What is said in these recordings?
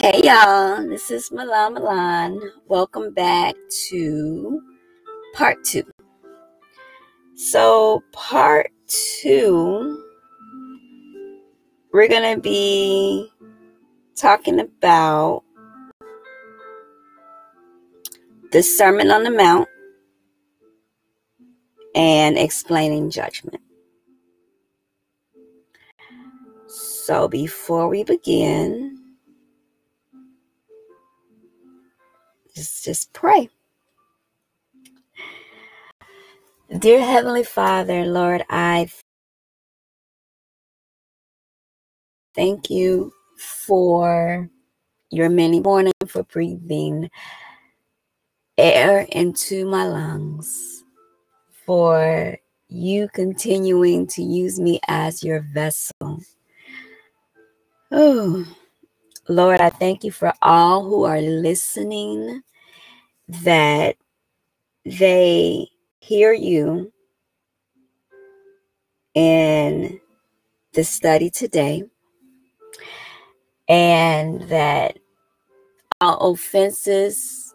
Hey y'all, this is Milan Milan. Welcome back to part two. So, part two, we're going to be talking about the Sermon on the Mount and explaining judgment. So, before we begin, just, just pray. Dear Heavenly Father, Lord, I thank you for your many morning for breathing air into my lungs, for you continuing to use me as your vessel. Oh, Lord, I thank you for all who are listening that they hear you in the study today and that our offenses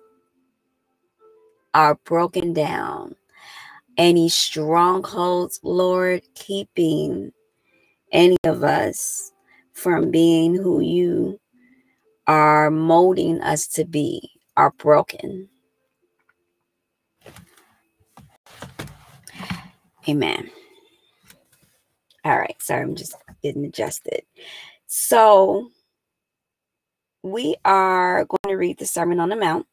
are broken down. Any strongholds, Lord, keeping any of us from being who you are molding us to be are broken. Amen. All right, sorry, I'm just getting adjusted. So, we are going to read the Sermon on the Mount,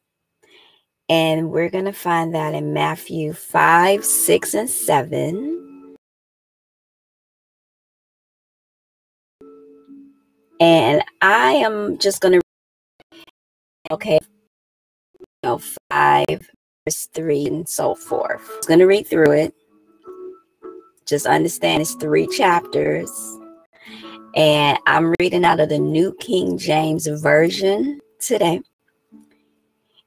and we're going to find that in Matthew 5, 6, and 7. And I am just going to, okay, you know, 5, verse 3, and so forth. I'm going to read through it. Just understand it's three chapters. And I'm reading out of the New King James Version today.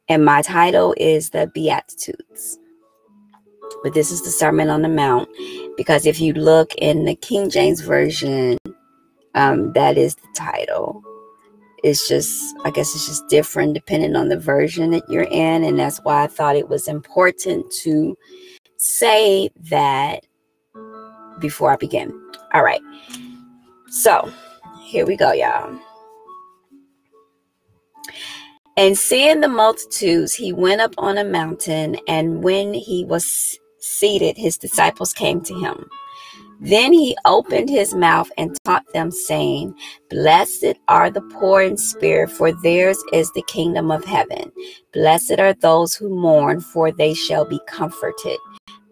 And my title is The Beatitudes. But this is the Sermon on the Mount. Because if you look in the King James Version, um, that is the title. It's just, I guess it's just different depending on the version that you're in. And that's why I thought it was important to say that before I begin. All right. So here we go, y'all. And seeing the multitudes, he went up on a mountain, and when he was seated, his disciples came to him. Then he opened his mouth and taught them, saying, Blessed are the poor in spirit, for theirs is the kingdom of heaven. Blessed are those who mourn, for they shall be comforted.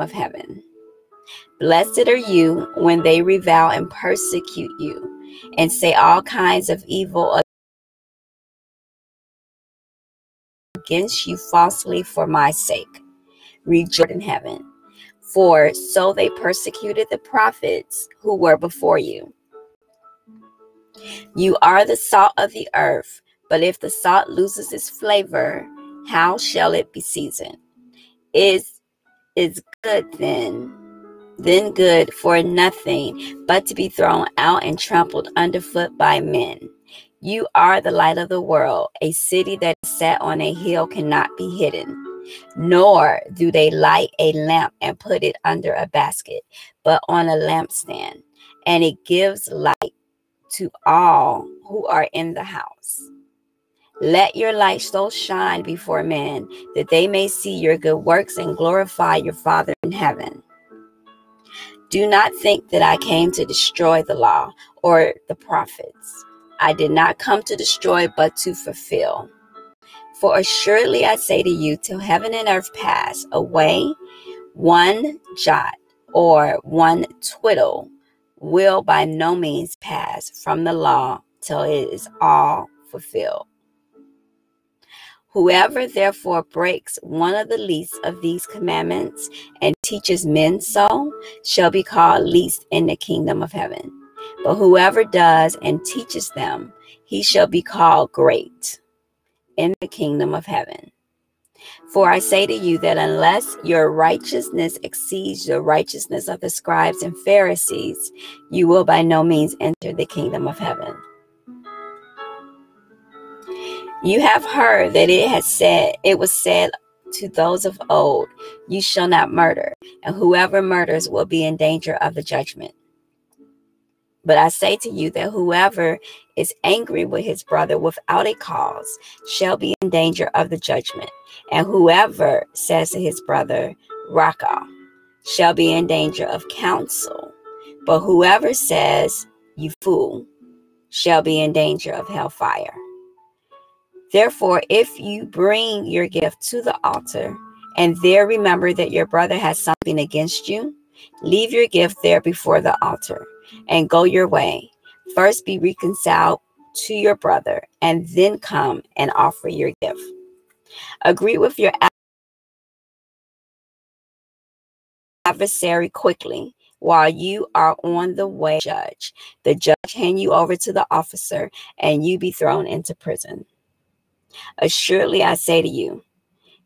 of heaven. Blessed are you when they revile and persecute you and say all kinds of evil against you falsely for my sake. Rejoice in heaven. For so they persecuted the prophets who were before you. You are the salt of the earth, but if the salt loses its flavor, how shall it be seasoned? is is good then then good for nothing but to be thrown out and trampled underfoot by men. You are the light of the world. A city that is set on a hill cannot be hidden nor do they light a lamp and put it under a basket but on a lampstand. And it gives light to all who are in the house let your light so shine before men that they may see your good works and glorify your Father in heaven. Do not think that I came to destroy the law or the prophets. I did not come to destroy, but to fulfill. For assuredly I say to you, till heaven and earth pass away, one jot or one tittle will by no means pass from the law till it is all fulfilled. Whoever therefore breaks one of the least of these commandments and teaches men so shall be called least in the kingdom of heaven. But whoever does and teaches them, he shall be called great in the kingdom of heaven. For I say to you that unless your righteousness exceeds the righteousness of the scribes and Pharisees, you will by no means enter the kingdom of heaven. You have heard that it has said, it was said to those of old, You shall not murder, and whoever murders will be in danger of the judgment. But I say to you that whoever is angry with his brother without a cause shall be in danger of the judgment. And whoever says to his brother, Raca, shall be in danger of counsel. But whoever says, You fool, shall be in danger of hellfire. Therefore, if you bring your gift to the altar and there remember that your brother has something against you, leave your gift there before the altar and go your way. First be reconciled to your brother and then come and offer your gift. Agree with your adversary quickly while you are on the way judge the judge hand you over to the officer and you be thrown into prison Assuredly, I say to you,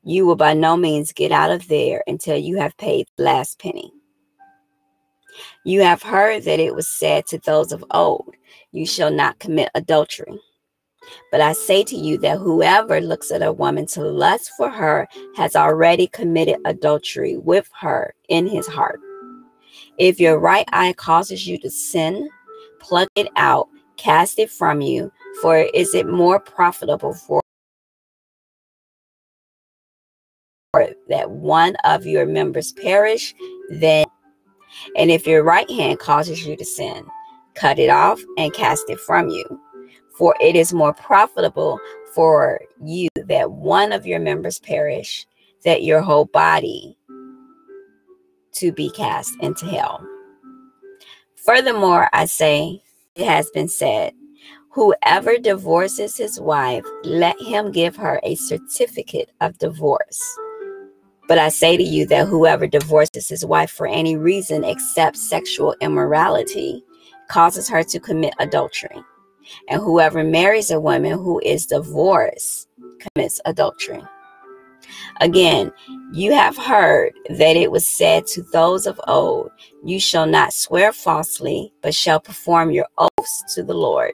you will by no means get out of there until you have paid the last penny. You have heard that it was said to those of old, You shall not commit adultery. But I say to you that whoever looks at a woman to lust for her has already committed adultery with her in his heart. If your right eye causes you to sin, pluck it out, cast it from you, for is it more profitable for that one of your members perish, then, and if your right hand causes you to sin, cut it off and cast it from you. For it is more profitable for you that one of your members perish, that your whole body to be cast into hell. Furthermore, I say, it has been said, whoever divorces his wife, let him give her a certificate of divorce. But I say to you that whoever divorces his wife for any reason except sexual immorality causes her to commit adultery. And whoever marries a woman who is divorced commits adultery. Again, you have heard that it was said to those of old, You shall not swear falsely, but shall perform your oaths to the Lord.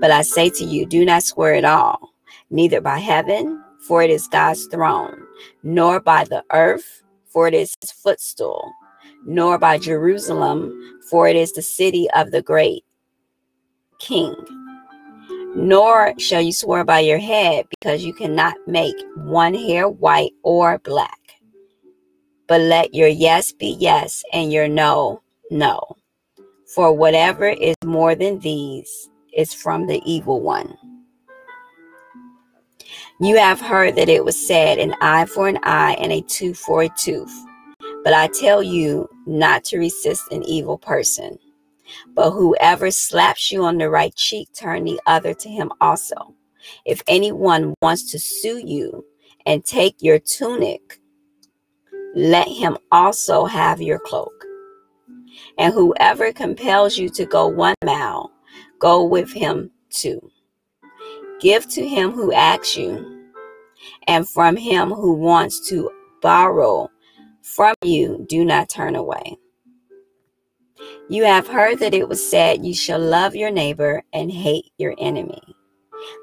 But I say to you, do not swear at all, neither by heaven, for it is God's throne, nor by the earth, for it is his footstool, nor by Jerusalem, for it is the city of the great king. Nor shall you swear by your head, because you cannot make one hair white or black. But let your yes be yes, and your no, no. For whatever is more than these is from the evil one. You have heard that it was said, an eye for an eye and a tooth for a tooth. But I tell you not to resist an evil person. But whoever slaps you on the right cheek, turn the other to him also. If anyone wants to sue you and take your tunic, let him also have your cloak. And whoever compels you to go one mile, go with him two. Give to him who asks you, and from him who wants to borrow from you, do not turn away. You have heard that it was said, You shall love your neighbor and hate your enemy.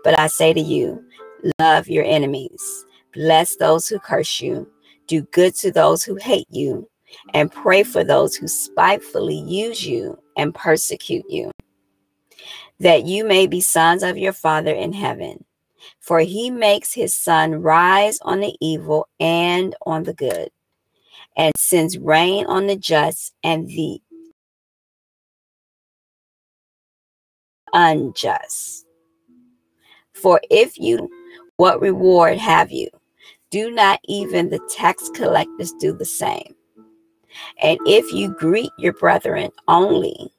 But I say to you, love your enemies, bless those who curse you, do good to those who hate you, and pray for those who spitefully use you and persecute you that you may be sons of your Father in heaven. For he makes his sun rise on the evil and on the good, and sends rain on the just and the unjust. For if you, what reward have you? Do not even the tax collectors do the same? And if you greet your brethren only,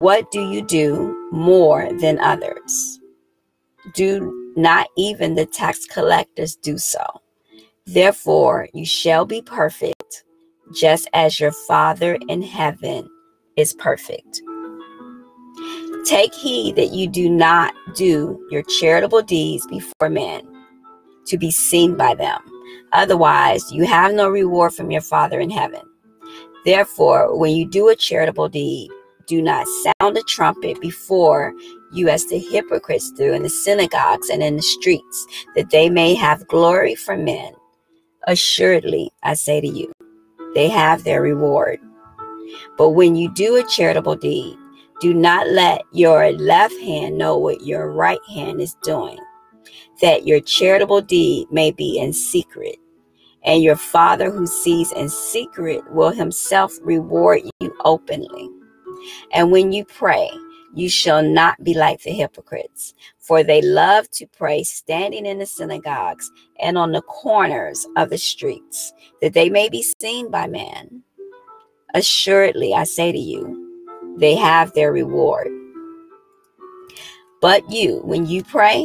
what do you do more than others? Do not even the tax collectors do so. Therefore, you shall be perfect, just as your Father in heaven is perfect. Take heed that you do not do your charitable deeds before men to be seen by them. Otherwise, you have no reward from your Father in heaven. Therefore, when you do a charitable deed, do not sound a trumpet before you as the hypocrites do in the synagogues and in the streets, that they may have glory from men. Assuredly, I say to you, they have their reward. But when you do a charitable deed, do not let your left hand know what your right hand is doing, that your charitable deed may be in secret. And your Father who sees in secret will himself reward you openly. And when you pray, you shall not be like the hypocrites, for they love to pray standing in the synagogues and on the corners of the streets, that they may be seen by men. Assuredly, I say to you, they have their reward. But you, when you pray,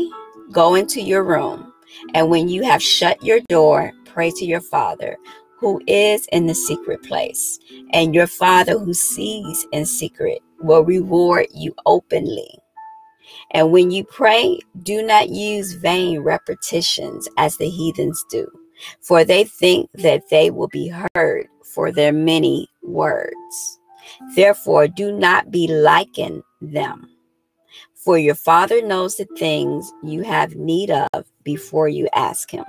go into your room, and when you have shut your door, pray to your Father who is in the secret place, and your Father who sees in secret will reward you openly. And when you pray, do not use vain repetitions as the heathens do, for they think that they will be heard for their many words. Therefore, do not be liken them, for your Father knows the things you have need of before you ask Him.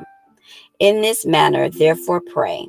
In this manner, therefore, pray.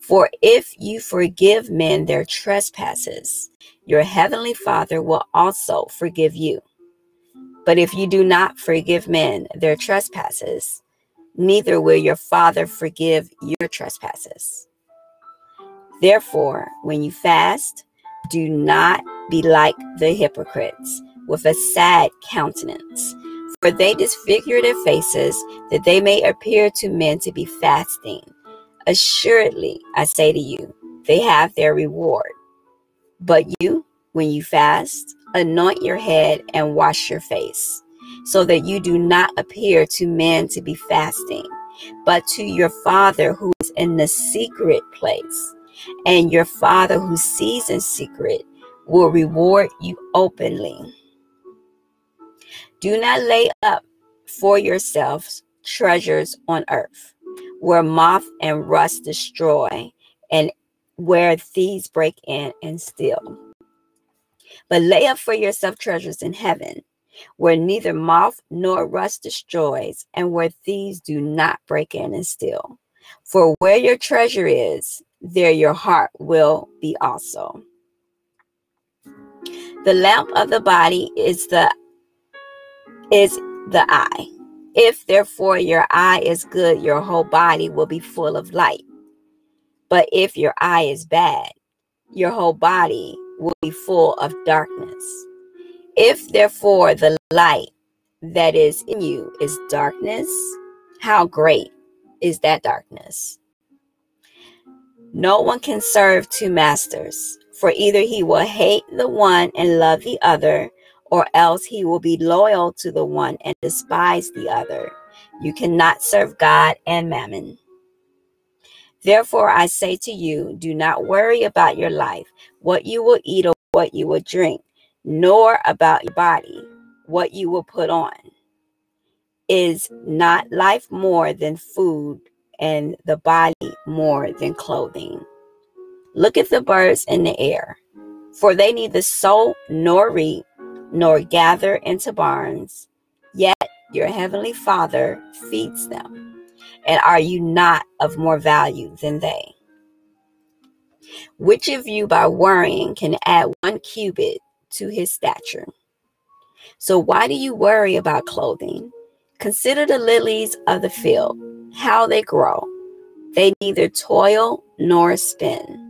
For if you forgive men their trespasses, your heavenly Father will also forgive you. But if you do not forgive men their trespasses, neither will your Father forgive your trespasses. Therefore, when you fast, do not be like the hypocrites with a sad countenance, for they disfigure their faces that they may appear to men to be fasting. Assuredly, I say to you, they have their reward. But you, when you fast, anoint your head and wash your face, so that you do not appear to men to be fasting, but to your Father who is in the secret place. And your Father who sees in secret will reward you openly. Do not lay up for yourselves treasures on earth where moth and rust destroy, and where thieves break in and steal. But lay up for yourself treasures in heaven, where neither moth nor rust destroys, and where thieves do not break in and steal. For where your treasure is, there your heart will be also. The lamp of the body is the is the eye. If therefore your eye is good, your whole body will be full of light. But if your eye is bad, your whole body will be full of darkness. If therefore the light that is in you is darkness, how great is that darkness? No one can serve two masters, for either he will hate the one and love the other, or else he will be loyal to the one and despise the other. You cannot serve God and mammon. Therefore, I say to you, do not worry about your life, what you will eat or what you will drink, nor about your body, what you will put on. Is not life more than food, and the body more than clothing? Look at the birds in the air, for they neither sow nor reap nor gather into barns, yet your heavenly Father feeds them. And are you not of more value than they? Which of you, by worrying, can add one cubit to his stature? So why do you worry about clothing? Consider the lilies of the field, how they grow. They neither toil nor spin.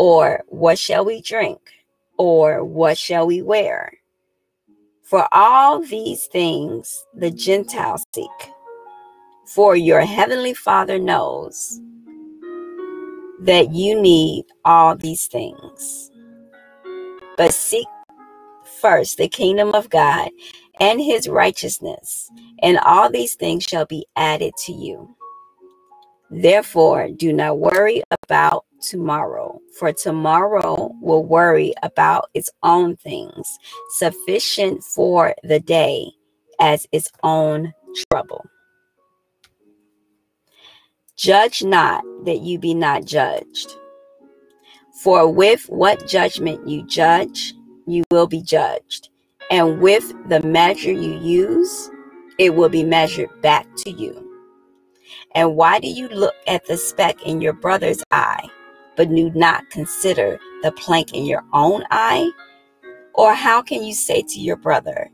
Or what shall we drink? Or what shall we wear? For all these things the Gentiles seek. For your heavenly Father knows that you need all these things. But seek first the kingdom of God and his righteousness, and all these things shall be added to you. Therefore, do not worry about tomorrow, for tomorrow will worry about its own things. Sufficient for the day as its own trouble. Judge not that you be not judged. For with what judgment you judge, you will be judged. And with the measure you use, it will be measured back to you. And why do you look at the speck in your brother's eye, but do not consider the plank in your own eye? Or how can you say to your brother,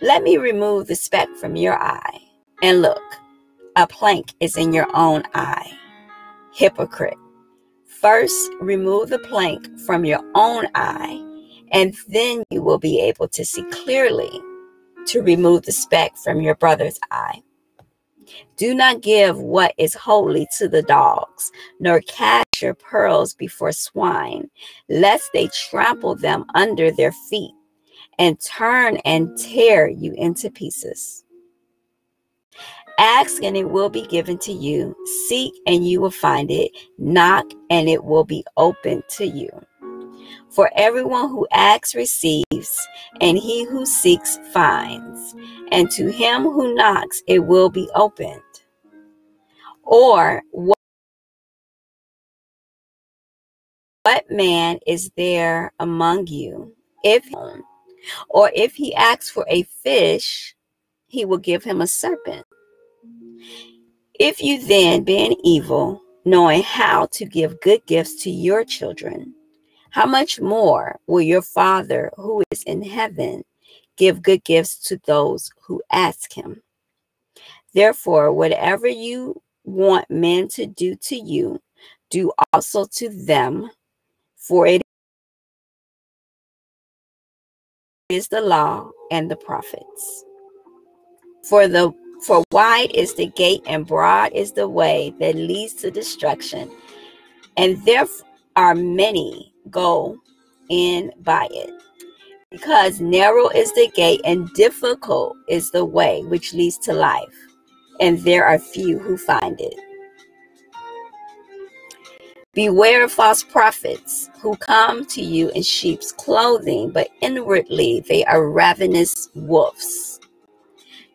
Let me remove the speck from your eye? And look, a plank is in your own eye. Hypocrite. First, remove the plank from your own eye, and then you will be able to see clearly to remove the speck from your brother's eye. Do not give what is holy to the dogs, nor cast your pearls before swine, lest they trample them under their feet and turn and tear you into pieces. Ask and it will be given to you. Seek and you will find it. Knock and it will be opened to you. For everyone who asks receives, and he who seeks finds, and to him who knocks it will be opened. Or what, what man is there among you if or if he asks for a fish, he will give him a serpent? If you then, being evil, knowing how to give good gifts to your children, how much more will your Father who is in heaven give good gifts to those who ask him? Therefore, whatever you want men to do to you, do also to them, for it is the law and the prophets. For the for wide is the gate and broad is the way that leads to destruction, and there are many go in by it. Because narrow is the gate and difficult is the way which leads to life, and there are few who find it. Beware of false prophets who come to you in sheep's clothing, but inwardly they are ravenous wolves.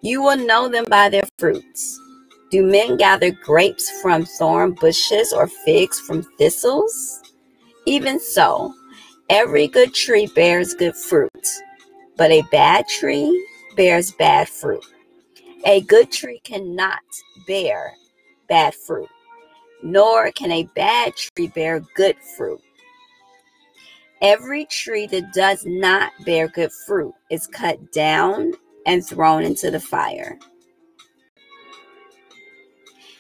You will know them by their fruits. Do men gather grapes from thorn bushes or figs from thistles? Even so, every good tree bears good fruit, but a bad tree bears bad fruit. A good tree cannot bear bad fruit, nor can a bad tree bear good fruit. Every tree that does not bear good fruit is cut down and thrown into the fire.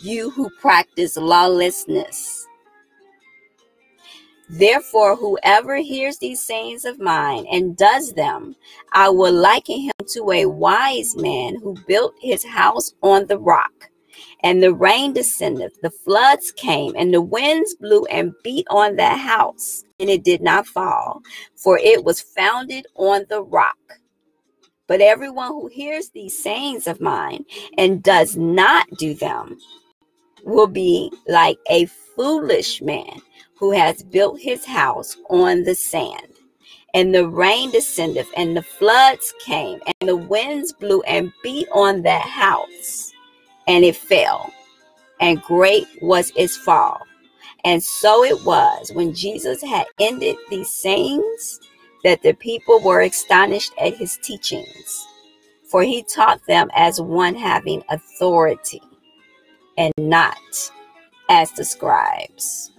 you who practice lawlessness. Therefore, whoever hears these sayings of mine and does them, I will liken him to a wise man who built his house on the rock. And the rain descended, the floods came, and the winds blew and beat on that house, and it did not fall, for it was founded on the rock. But everyone who hears these sayings of mine and does not do them will be like a foolish man who has built his house on the sand. And the rain descended, and the floods came, and the winds blew and beat on that house, and it fell, and great was its fall. And so it was when Jesus had ended these sayings that the people were astonished at his teachings, for he taught them as one having authority and not as the scribes.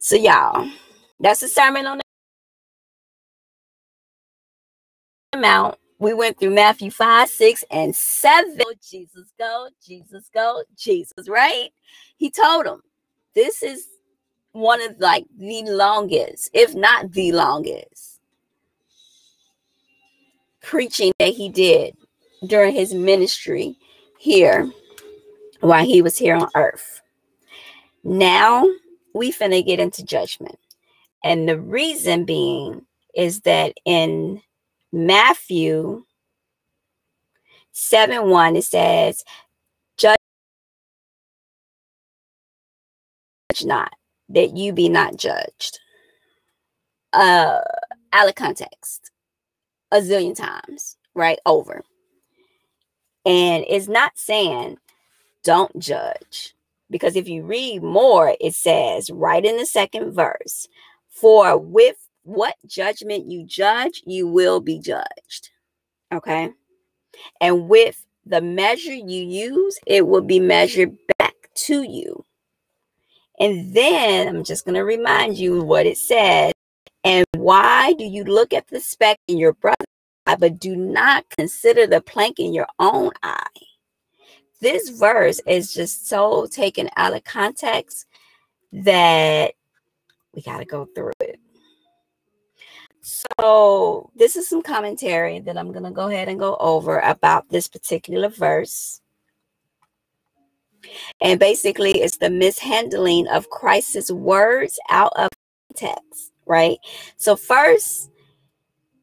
So, y'all, that's a sermon on the Mount. We went through Matthew 5, 6, and 7. Jesus go, Jesus go, Jesus, right? He told them this is one of like the longest, if not the longest, preaching that he did during his ministry here while he was here on earth. Now we finna get into judgment. And the reason being is that in Matthew 7 1, it says, Judge not, that you be not judged. Uh, out of context, a zillion times, right? Over. And it's not saying don't judge. Because if you read more, it says right in the second verse, for with what judgment you judge, you will be judged. Okay. And with the measure you use, it will be measured back to you. And then I'm just going to remind you what it said. And why do you look at the speck in your brother's eye, but do not consider the plank in your own eye? this verse is just so taken out of context that we got to go through it. So, this is some commentary that I'm going to go ahead and go over about this particular verse. And basically, it's the mishandling of Christ's words out of context, right? So, first,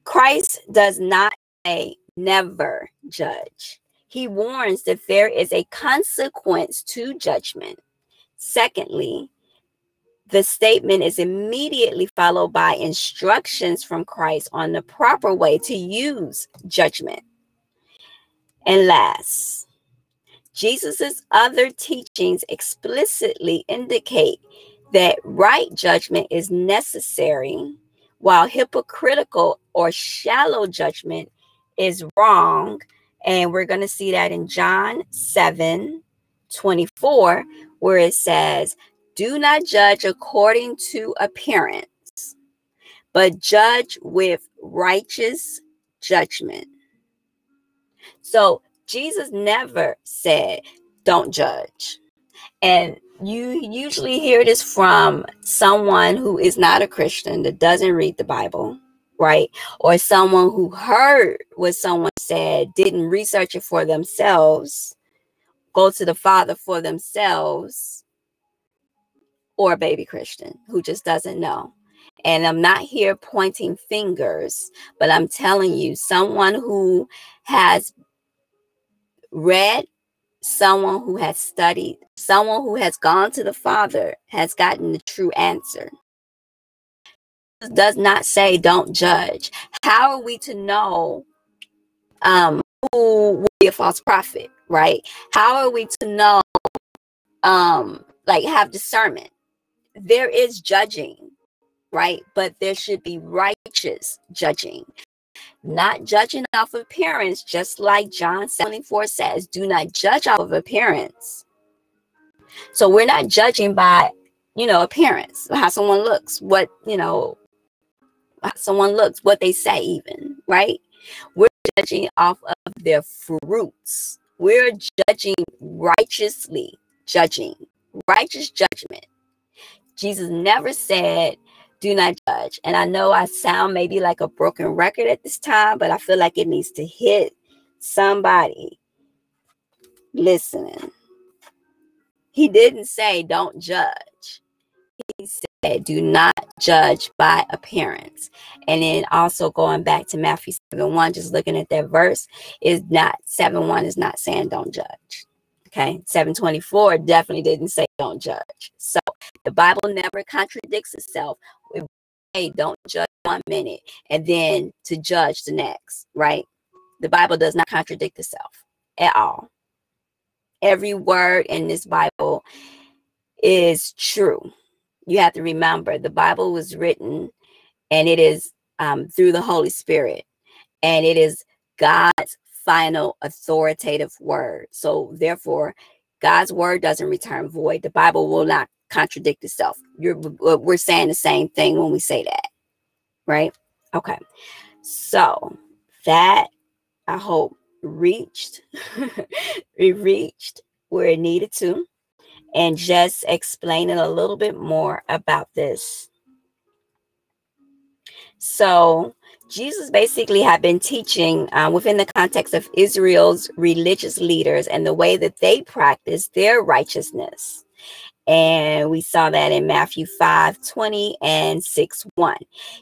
Christ does not say never judge. He warns that there is a consequence to judgment. Secondly, the statement is immediately followed by instructions from Christ on the proper way to use judgment. And last, Jesus's other teachings explicitly indicate that right judgment is necessary, while hypocritical or shallow judgment is wrong and we're going to see that in John 7 24, where it says, Do not judge according to appearance, but judge with righteous judgment. So Jesus never said, Don't judge. And you usually hear this from someone who is not a Christian that doesn't read the Bible right? Or someone who heard what someone said, didn't research it for themselves, go to the Father for themselves, or a baby Christian who just doesn't know. And I'm not here pointing fingers, but I'm telling you, someone who has read, someone who has studied, someone who has gone to the Father has gotten the true answer does not say don't judge. How are we to know um, who will be a false prophet, right? How are we to know, um, like, have discernment? There is judging, right? But there should be righteous judging, not judging off of appearance, just like John 74 says, do not judge off of appearance. So we're not judging by, you know, appearance, how someone looks, what, you know, how someone looks, what they say, even, right? We're judging off of their fruits, We're judging righteously, judging, righteous judgment. Jesus never said, do not judge. And I know I sound maybe like a broken record at this time, but I feel like it needs to hit somebody listening. He didn't say, don't judge. He said, do not judge by appearance. And then also going back to Matthew 7 1, just looking at that verse, is not 7 1 is not saying don't judge. Okay. 724 definitely didn't say don't judge. So the Bible never contradicts itself. Hey, don't judge one minute and then to judge the next, right? The Bible does not contradict itself at all. Every word in this Bible is true. You have to remember the Bible was written and it is um, through the Holy Spirit and it is God's final authoritative word. So, therefore, God's word doesn't return void. The Bible will not contradict itself. You're, we're saying the same thing when we say that, right? Okay. So, that I hope reached, it reached where it needed to, and just explaining a little bit more about this. So, Jesus basically had been teaching uh, within the context of Israel's religious leaders and the way that they practice their righteousness. And we saw that in Matthew 5 20 and 6 1.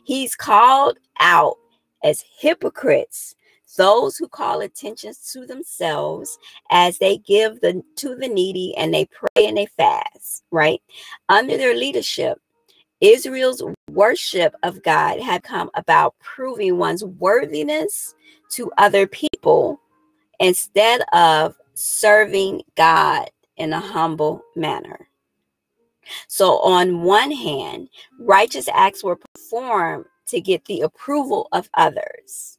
He's called out as hypocrites those who call attention to themselves as they give the to the needy and they pray and they fast right under their leadership Israel's worship of God had come about proving one's worthiness to other people instead of serving God in a humble manner. So, on one hand, righteous acts were performed to get the approval of others.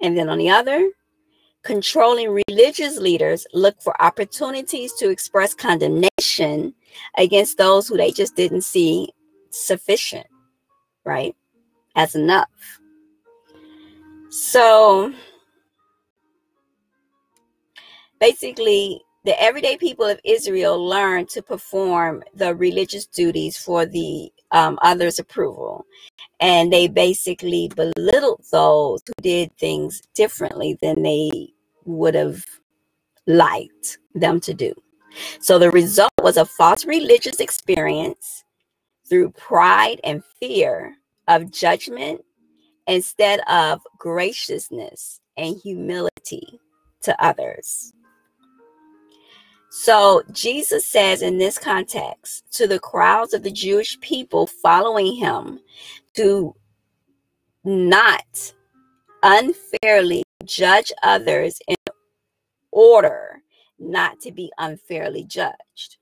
And then on the other, controlling religious leaders look for opportunities to express condemnation against those who they just didn't see sufficient, right? As enough. So basically, the everyday people of Israel learned to perform the religious duties for the um, others' approval. And they basically belittled those who did things differently than they would have liked them to do. So the result was a false religious experience through pride and fear of judgment instead of graciousness and humility to others. So Jesus says in this context to the crowds of the Jewish people following him to not unfairly judge others in order not to be unfairly judged.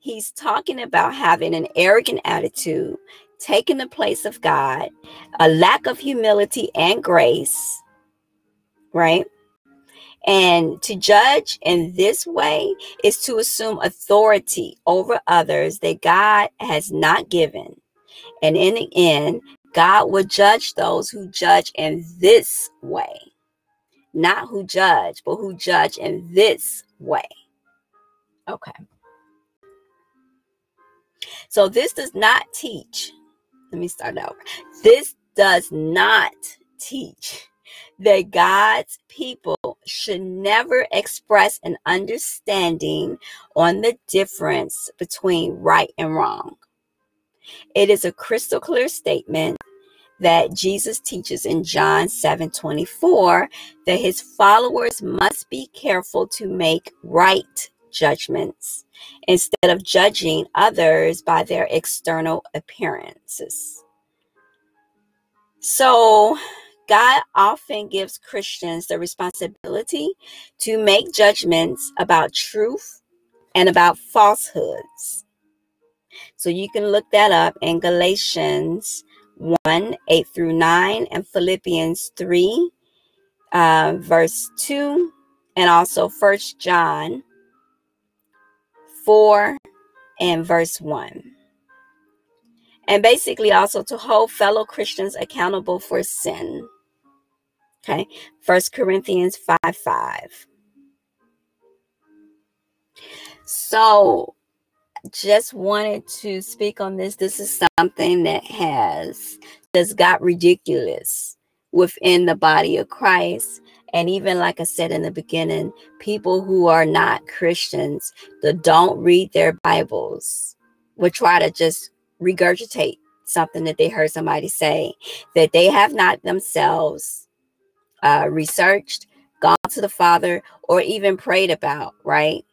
He's talking about having an arrogant attitude, taking the place of God, a lack of humility and grace, right? And to judge in this way is to assume authority over others that God has not given. And in the end, God will judge those who judge in this way. Not who judge, but who judge in this way. Okay. So this does not teach. Let me start over. This does not teach that God's people should never express an understanding on the difference between right and wrong. It is a crystal clear statement that Jesus teaches in John 7 24 that his followers must be careful to make right judgments instead of judging others by their external appearances. So, God often gives Christians the responsibility to make judgments about truth and about falsehoods. So you can look that up in Galatians 1 8 through 9 and Philippians 3 uh, verse 2 and also First John 4 and verse 1. And basically also to hold fellow Christians accountable for sin. Okay. First Corinthians 5 5. So, just wanted to speak on this. This is something that has just got ridiculous within the body of Christ. And even like I said in the beginning, people who are not Christians that don't read their Bibles will try to just regurgitate something that they heard somebody say that they have not themselves uh, researched, gone to the Father, or even prayed about, right?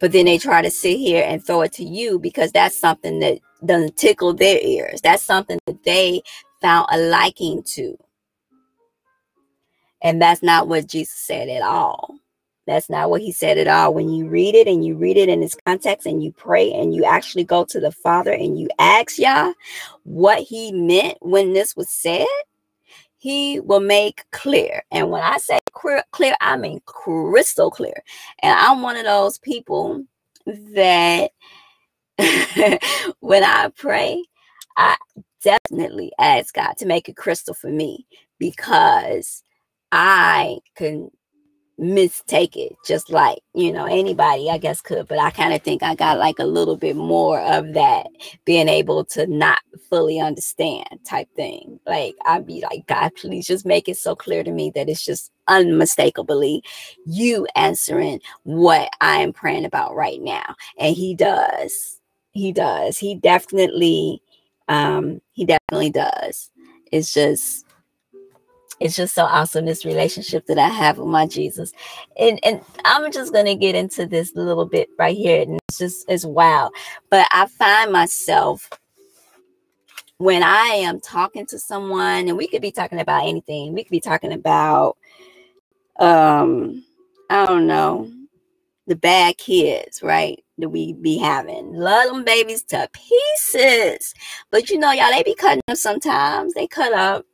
But then they try to sit here and throw it to you because that's something that doesn't tickle their ears. That's something that they found a liking to. And that's not what Jesus said at all. That's not what he said at all. When you read it and you read it in its context and you pray and you actually go to the Father and you ask Yah what he meant when this was said, he will make clear. And when I say clear, clear, I mean crystal clear. And I'm one of those people that when I pray, I definitely ask God to make it crystal for me because I can mistake it just like you know anybody i guess could but i kind of think i got like a little bit more of that being able to not fully understand type thing. Like i'd be like god please just make it so clear to me that it's just unmistakably you answering what i am praying about right now. And he does. He does. He definitely um he definitely does. It's just it's just so awesome this relationship that I have with my Jesus. And and I'm just gonna get into this a little bit right here. And it's just it's wow. But I find myself when I am talking to someone, and we could be talking about anything, we could be talking about um, I don't know, the bad kids, right? That we be having. Love them babies to pieces. But you know, y'all, they be cutting up sometimes. They cut up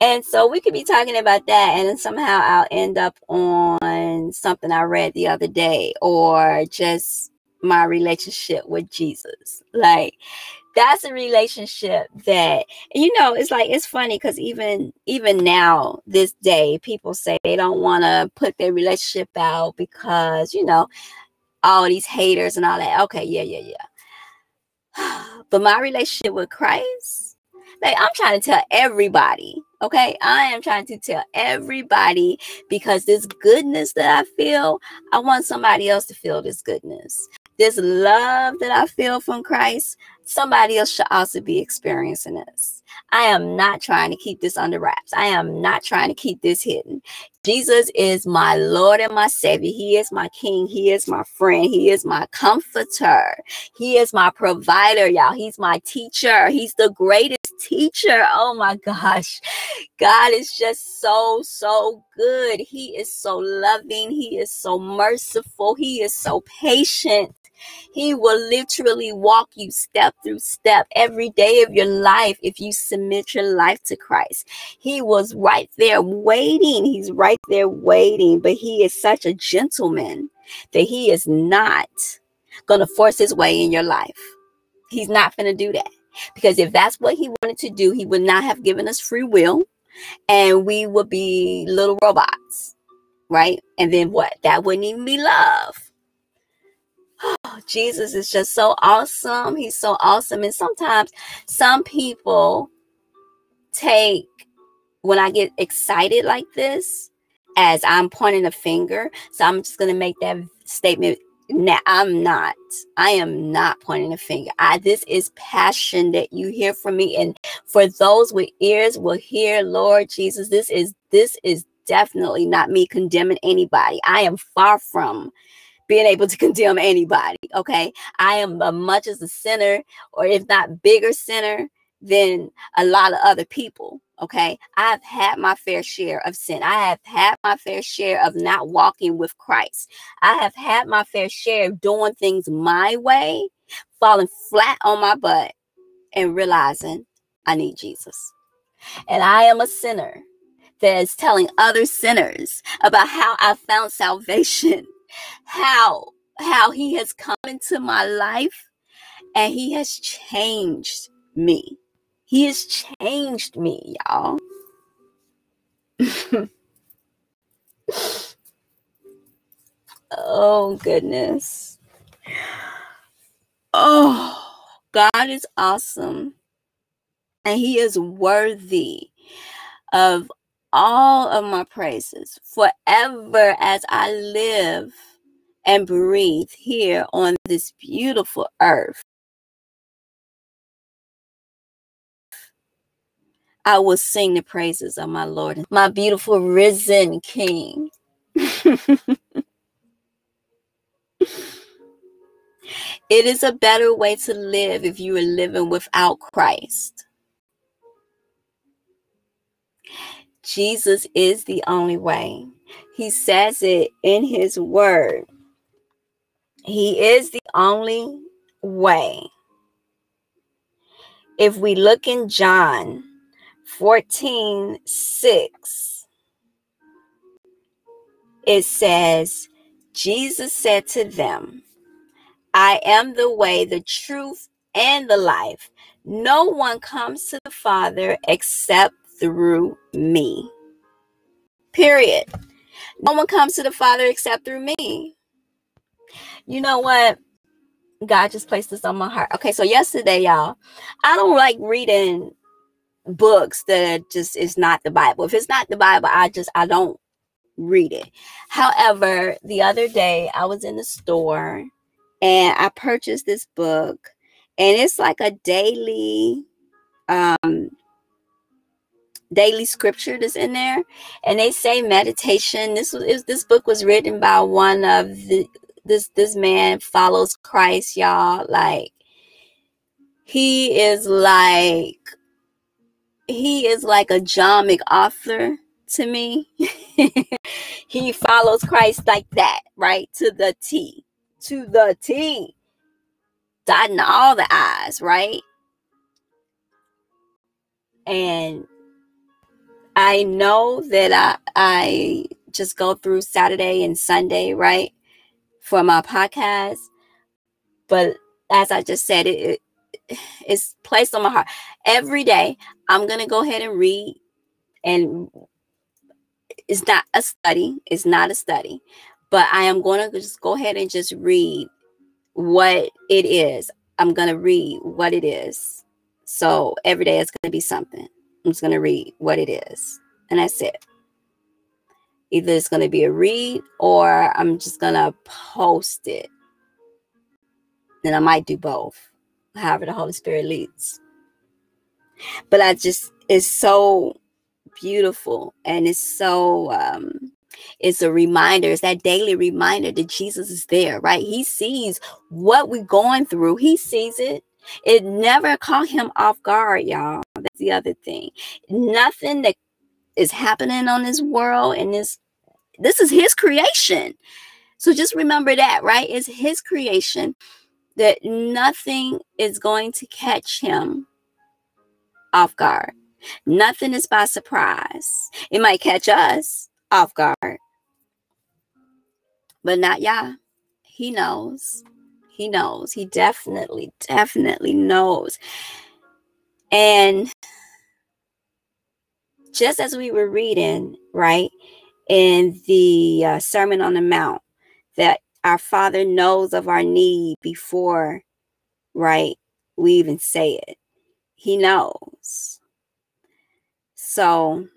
and so we could be talking about that, and then somehow I'll end up on something I read the other day, or just my relationship with Jesus. Like that's a relationship that you know it's like it's funny because even even now this day people say they don't want to put their relationship out because you know all these haters and all that okay yeah yeah yeah but my relationship with christ like i'm trying to tell everybody Okay, I am trying to tell everybody because this goodness that I feel, I want somebody else to feel this goodness. This love that I feel from Christ, somebody else should also be experiencing this. I am not trying to keep this under wraps. I am not trying to keep this hidden. Jesus is my Lord and my Savior. He is my King. He is my friend. He is my comforter. He is my provider, y'all. He's my teacher. He's the greatest teacher. Oh my gosh. God is just so, so good. He is so loving. He is so merciful. He is so patient. He will literally walk you step through step every day of your life if you submit your life to Christ. He was right there waiting. He's right there waiting, but he is such a gentleman that he is not going to force his way in your life. He's not going to do that. Because if that's what he wanted to do, he would not have given us free will and we would be little robots, right? And then what? That wouldn't even be love. Oh, Jesus is just so awesome. He's so awesome. And sometimes some people take when I get excited like this as I'm pointing a finger. So I'm just going to make that statement. Now, I'm not. I am not pointing a finger. I this is passion that you hear from me. And for those with ears will hear, Lord Jesus, this is this is definitely not me condemning anybody. I am far from being able to condemn anybody. Okay. I am a much as a sinner, or if not bigger sinner than a lot of other people. Okay. I've had my fair share of sin. I have had my fair share of not walking with Christ. I have had my fair share of doing things my way, falling flat on my butt, and realizing I need Jesus. And I am a sinner that is telling other sinners about how I found salvation how how he has come into my life and he has changed me. He has changed me, y'all. Oh, goodness. Oh, God is awesome. And He is worthy of all of my praises forever as I live and breathe here on this beautiful earth. I will sing the praises of my Lord, my beautiful risen King. it is a better way to live if you are living without Christ. Jesus is the only way. He says it in his word. He is the only way. If we look in John 14 6, it says, Jesus said to them, I am the way, the truth, and the life. No one comes to the Father except through me. Period. No one comes to the Father except through me. You know what? God just placed this on my heart. Okay, so yesterday, y'all, I don't like reading books that just is not the Bible. If it's not the Bible, I just I don't read it. However, the other day I was in the store and I purchased this book and it's like a daily um daily scripture that's in there and they say meditation this was this book was written by one of the this this man follows christ y'all like he is like he is like a John MacArthur to me. he follows Christ like that, right? To the T. To the T. Dotting all the I's, right? And I know that I I just go through Saturday and Sunday, right? For my podcast. But as I just said, it, it it's placed on my heart. Every day I'm gonna go ahead and read and it's not a study, it's not a study, but I am to just go ahead and just read what it is. I'm to read what it is. So every day it's to be something. I'm just to read what it is. And that's it. Either it's to be a read or I'm just to post it. Then I might do both, however the Holy Spirit leads. But I just, it's so beautiful and it's so um it's a reminder it's that daily reminder that jesus is there right? He sees what we're going through. He sees it. It never caught him off guard y'all. That's the other thing. Nothing that is happening on this world and this this is his creation. So just remember that right? It's his creation that nothing is going to catch him off guard Nothing is by surprise. It might catch us off guard, but not Yah. He knows. He knows. He definitely, definitely knows. And just as we were reading, right, in the uh, Sermon on the Mount, that our Father knows of our need before, right, we even say it. He knows. So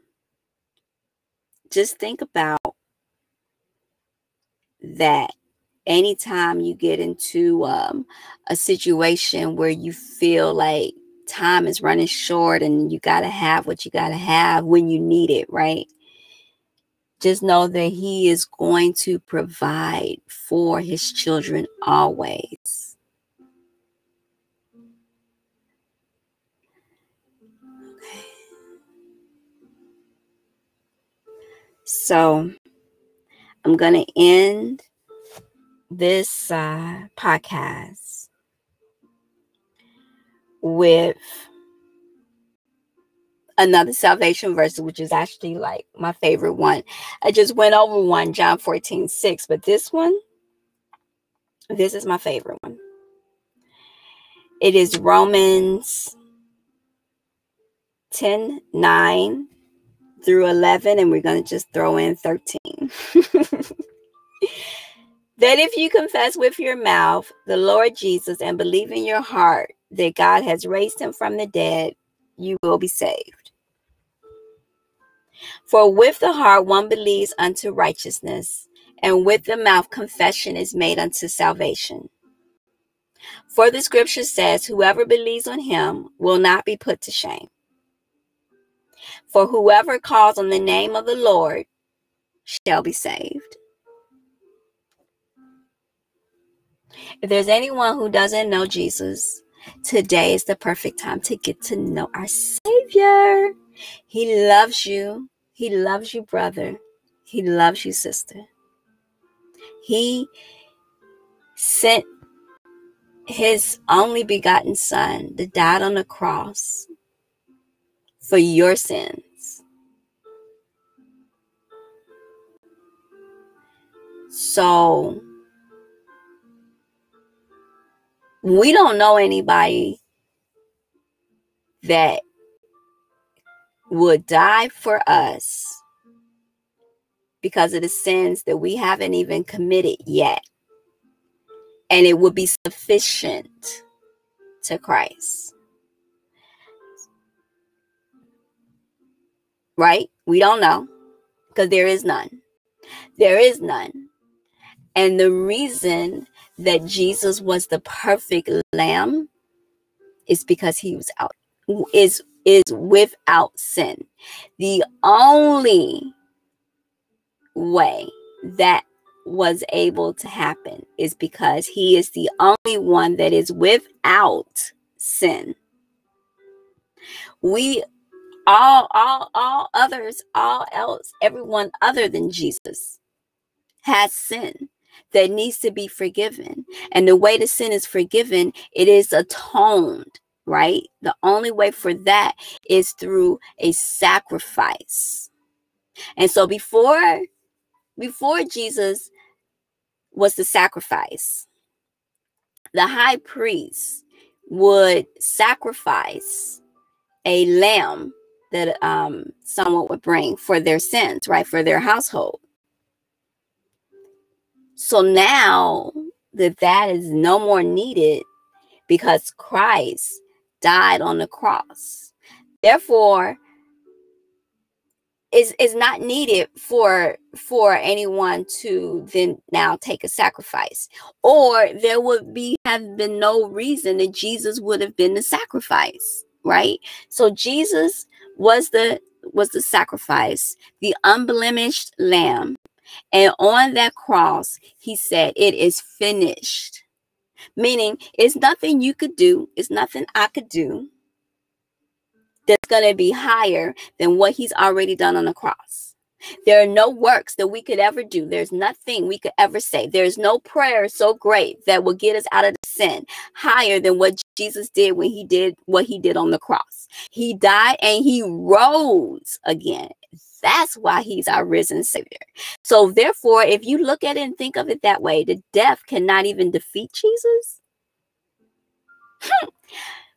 just think about that anytime you get into um, a situation where you feel like time is running short and you got to have what you got to have when you need it, right? Just know that He is going to provide for His children always. So I'm going to end this uh, podcast with another salvation verse, which is actually like my favorite one. I just went over one, John 14, 6, but this one, this is my favorite one. It is Romans 10 9 through 11, and we're going to just throw in 13. that if you confess with your mouth the Lord Jesus and believe in your heart that God has raised him from the dead, you will be saved. For with the heart one believes unto righteousness, and with the mouth confession is made unto salvation. For the scripture says, Whoever believes on him will not be put to shame. For whoever calls on the name of the Lord shall be saved. If there's anyone who doesn't know Jesus, today is the perfect time to get to know our Savior. He loves you. He loves you, brother. He loves you, sister. He sent his only begotten Son that died on the cross for your sins. So, we don't know anybody that would die for us because of the sins that we haven't even committed yet. And it would be sufficient to Christ. Right? We don't know because there is none. There is none. And the reason that Jesus was the perfect lamb is because he was out is is without sin. The only way that was able to happen is because he is the only one that is without sin. We all all all others all else everyone other than Jesus has sin that needs to be forgiven. And the way the sin is forgiven, it is atoned, right? The only way for that is through a sacrifice. And so before before Jesus was the sacrifice, the high priest would sacrifice a lamb that um, someone would bring for their sins, right? For their household. So now that that is no more needed because Christ died on the cross. Therefore, is is not needed for for anyone to then now take a sacrifice or there would be have been no reason that jesus would have been the sacrifice right so jesus was the was the sacrifice the unblemished lamb and on that cross, he said, It is finished. Meaning, it's nothing you could do, it's nothing I could do that's going to be higher than what he's already done on the cross. There are no works that we could ever do. There's nothing we could ever say. There's no prayer so great that will get us out of sin higher than what Jesus did when he did what he did on the cross. He died and he rose again. That's why he's our risen Savior. So, therefore, if you look at it and think of it that way, the death cannot even defeat Jesus. Hmm.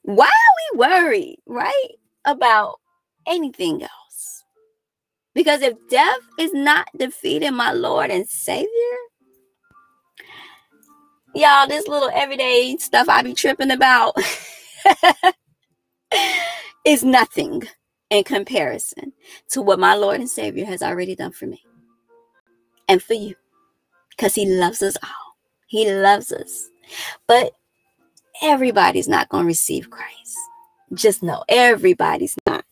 why are we worried, right? About anything else? Because if death is not defeating my Lord and Savior, y'all, this little everyday stuff I be tripping about is nothing in comparison to what my Lord and Savior has already done for me and for you because He loves us all. He loves us. But everybody's not going to receive Christ. Just know everybody's not.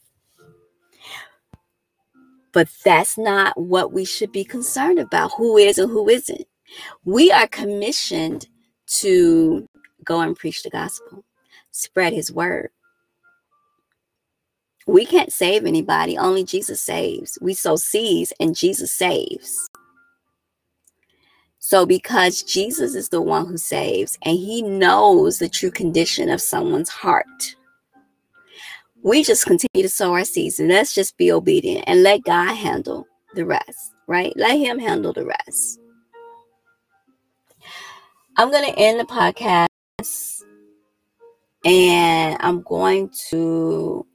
But that's not what we should be concerned about who is and who isn't. We are commissioned to go and preach the gospel, spread his word, we can't save anybody, only Jesus saves. We sow seeds and Jesus saves. So, because Jesus is the one who saves and he knows the true condition of someone's heart, we just continue to sow our seeds and let's just be obedient and let God handle the rest, right? Let Him handle the rest. I'm going to end the podcast and I'm going to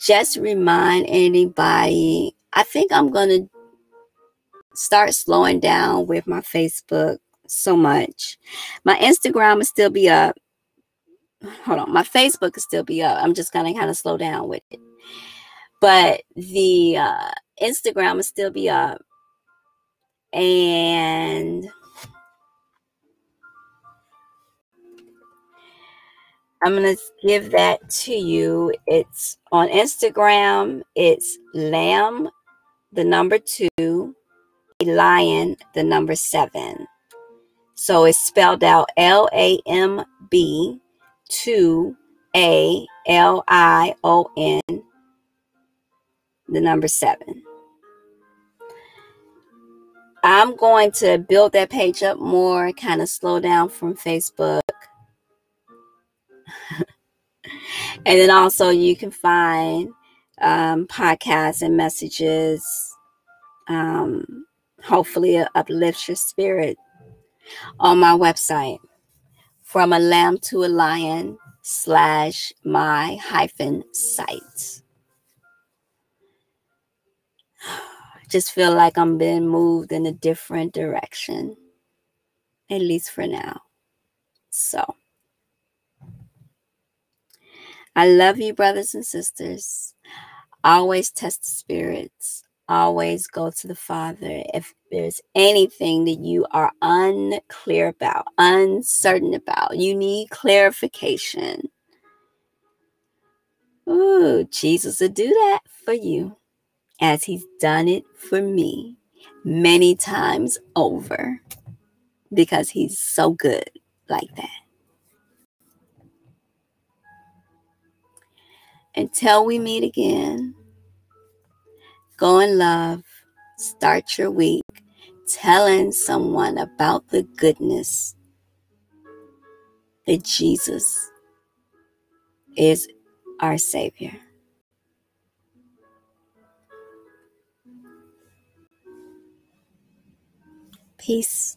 just remind anybody, I think I'm going to start slowing down with my Facebook so much. My Instagram will still be up. Hold on, my Facebook will still be up. I'm just gonna kind of slow down with it. But the uh, Instagram will still be up. And I'm going to give that to you. It's on Instagram. It's lamb, the number two, lion, the number seven. So it's spelled out L A M B 2 A L I O N, the number seven. I'm going to build that page up more, kind of slow down from Facebook. and then also you can find um, podcasts and messages. Um, hopefully, uplift your spirit on my website from a lamb to a lion slash my hyphen site. just feel like I'm being moved in a different direction, at least for now. So, I love you, brothers and sisters. Always test the spirits. Always go to the Father. If there's anything that you are unclear about, uncertain about, you need clarification. Ooh, Jesus will do that for you as he's done it for me many times over because he's so good like that. Until we meet again, go in love, start your week telling someone about the goodness that Jesus is our Savior. Peace.